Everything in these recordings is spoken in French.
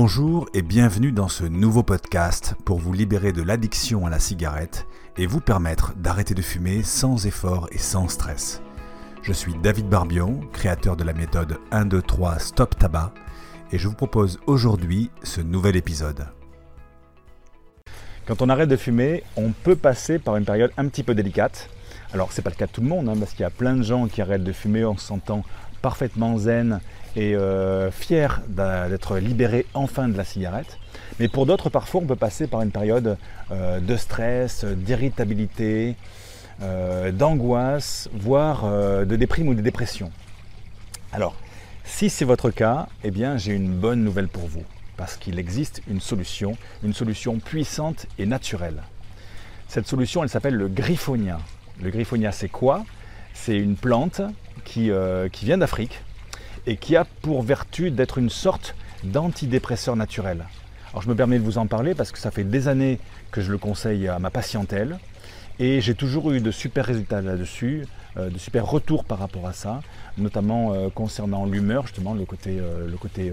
Bonjour et bienvenue dans ce nouveau podcast pour vous libérer de l'addiction à la cigarette et vous permettre d'arrêter de fumer sans effort et sans stress. Je suis David Barbion, créateur de la méthode 1, 2, 3 Stop Tabac et je vous propose aujourd'hui ce nouvel épisode. Quand on arrête de fumer, on peut passer par une période un petit peu délicate. Alors c'est pas le cas de tout le monde, hein, parce qu'il y a plein de gens qui arrêtent de fumer en se sentant parfaitement zen et euh, fier d'être libéré enfin de la cigarette. Mais pour d'autres, parfois, on peut passer par une période euh, de stress, d'irritabilité, euh, d'angoisse, voire de déprime ou de dépression. Alors, si c'est votre cas, eh bien, j'ai une bonne nouvelle pour vous, parce qu'il existe une solution, une solution puissante et naturelle. Cette solution, elle s'appelle le griffonia. Le griffonia, c'est quoi? C'est une plante qui, qui vient d'Afrique, et qui a pour vertu d'être une sorte d'antidépresseur naturel. Alors je me permets de vous en parler parce que ça fait des années que je le conseille à ma patientèle et j'ai toujours eu de super résultats là-dessus, euh, de super retours par rapport à ça, notamment euh, concernant l'humeur, justement le côté, euh, le côté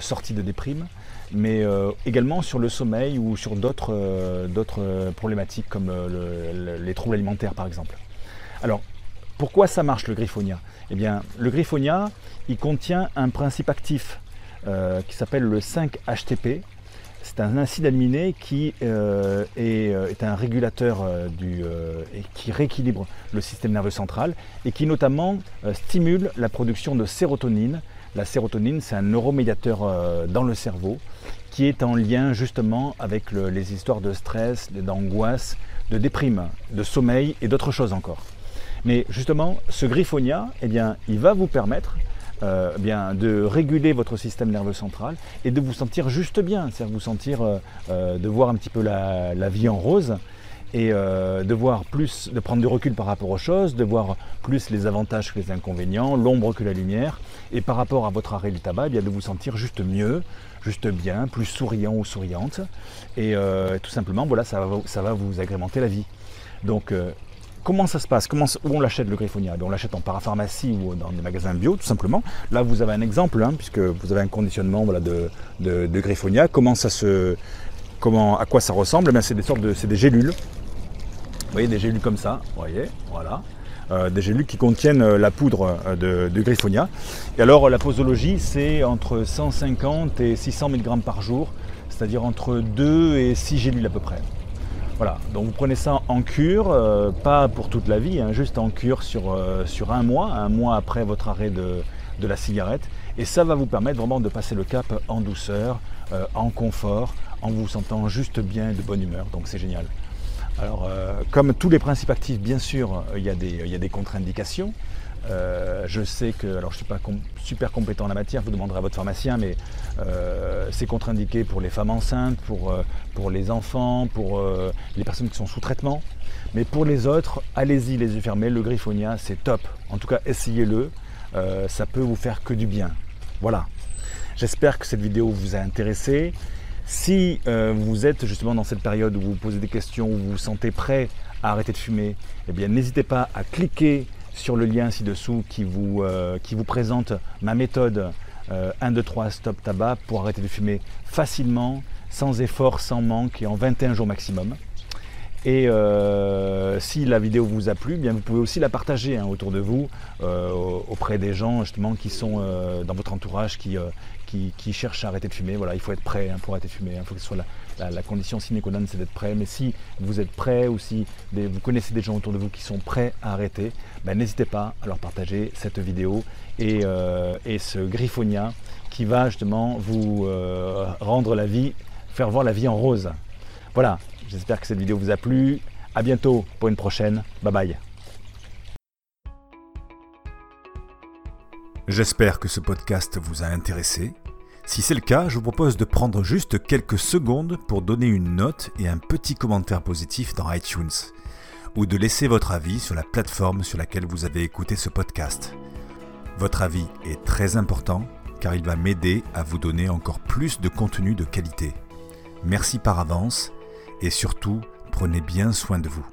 sortie de déprime, mais également sur le sommeil ou sur d'autres, problématiques comme les troubles alimentaires par exemple. Alors pourquoi ça marche le griffonia? Eh bien, le griffonia, contient un principe actif euh, qui s'appelle le 5-HTP. C'est un acide aminé qui euh, euh, est, un régulateur et qui rééquilibre le système nerveux central et qui notamment stimule la production de sérotonine. La sérotonine, c'est un neuromédiateur dans le cerveau qui est en lien justement avec les histoires de stress, d'angoisse, de déprime, de sommeil et d'autres choses encore. Mais justement, ce griffonia, eh bien, il va vous permettre euh, bien, de réguler votre système nerveux central et de vous sentir juste bien, c'est-à-dire vous sentir, euh, euh, de voir un petit peu la, vie en rose et de voir plus, de prendre du recul par rapport aux choses, de voir plus les avantages que les inconvénients, l'ombre que la lumière, et par rapport à votre arrêt du tabac, eh bien, de vous sentir juste mieux, juste bien, plus souriant ou souriante, et tout simplement, voilà, ça va, ça va vous agrémenter la vie. Donc Comment ça se passe? Où on l'achète le griffonia On l'achète en parapharmacie ou dans des magasins bio, tout simplement. Là, vous avez un exemple, hein, puisque vous avez un conditionnement de, griffonia. Comment ça se, comment, à quoi ça ressemble? Eh C'est des sortes de, c'est des gélules. Vous voyez, des gélules comme ça. Voyez, voilà. Euh, des gélules qui contiennent euh, la poudre euh, de, de, griffonia. Et alors, la posologie, c'est entre 150 et 600 mg par jour, c'est-à-dire entre 2 et 6 gélules à peu près. Voilà, donc vous prenez ça en cure, euh, pas pour toute la vie, hein, juste en cure sur, euh, sur un mois, un mois après votre arrêt de, la cigarette. Et ça va vous permettre vraiment de passer le cap en douceur, euh, en confort, en vous sentant juste bien de bonne humeur. Donc c'est génial. Alors, comme tous les principes actifs, bien sûr, il y a des, contre-indications. Euh, je sais que, alors je ne suis pas super compétent en la matière, vous demanderez à votre pharmacien, mais euh, c'est contre-indiqué pour les femmes enceintes, pour, euh, pour les enfants, pour les personnes qui sont sous traitement. Mais pour les autres, allez-y les yeux fermés, le griffonia c'est top. En tout cas, essayez-le, ça peut vous faire que du bien. Voilà. J'espère que cette vidéo vous a intéressé. Si vous êtes justement dans cette période où vous posez des questions, où vous vous sentez prêt à arrêter de fumer, eh n'hésitez pas à cliquer sur le lien ci-dessous qui, vous, euh, qui vous présente ma méthode 1, 2, 3 Stop Tabac pour arrêter de fumer facilement, sans effort, sans manque et en 21 jours maximum. Et euh, si la vidéo vous a plu, bien vous pouvez aussi la partager hein, autour de vous, euh, auprès des gens justement qui sont dans votre entourage, qui, qui, cherchent à arrêter de fumer. Voilà, il faut être prêt hein, pour arrêter de fumer. Il faut que ce soit la, condition sine qua non, c'est d'être prêt. Mais si vous êtes prêt ou si vous connaissez des gens autour de vous qui sont prêts à arrêter, ben, n'hésitez pas à leur partager cette vidéo et, euh, ce griffonia qui va justement vous euh, rendre la vie, faire voir la vie en rose. Voilà, j'espère que cette vidéo vous a plu. À bientôt pour une prochaine. Bye bye. J'espère que ce podcast vous a intéressé. Si c'est le cas, je vous propose de prendre juste quelques secondes pour donner une note et un petit commentaire positif dans iTunes, ou de laisser votre avis sur la plateforme sur laquelle vous avez écouté ce podcast. Votre avis est très important car il va m'aider à vous donner encore plus de contenu de qualité. Merci par avance et surtout, prenez bien soin de vous.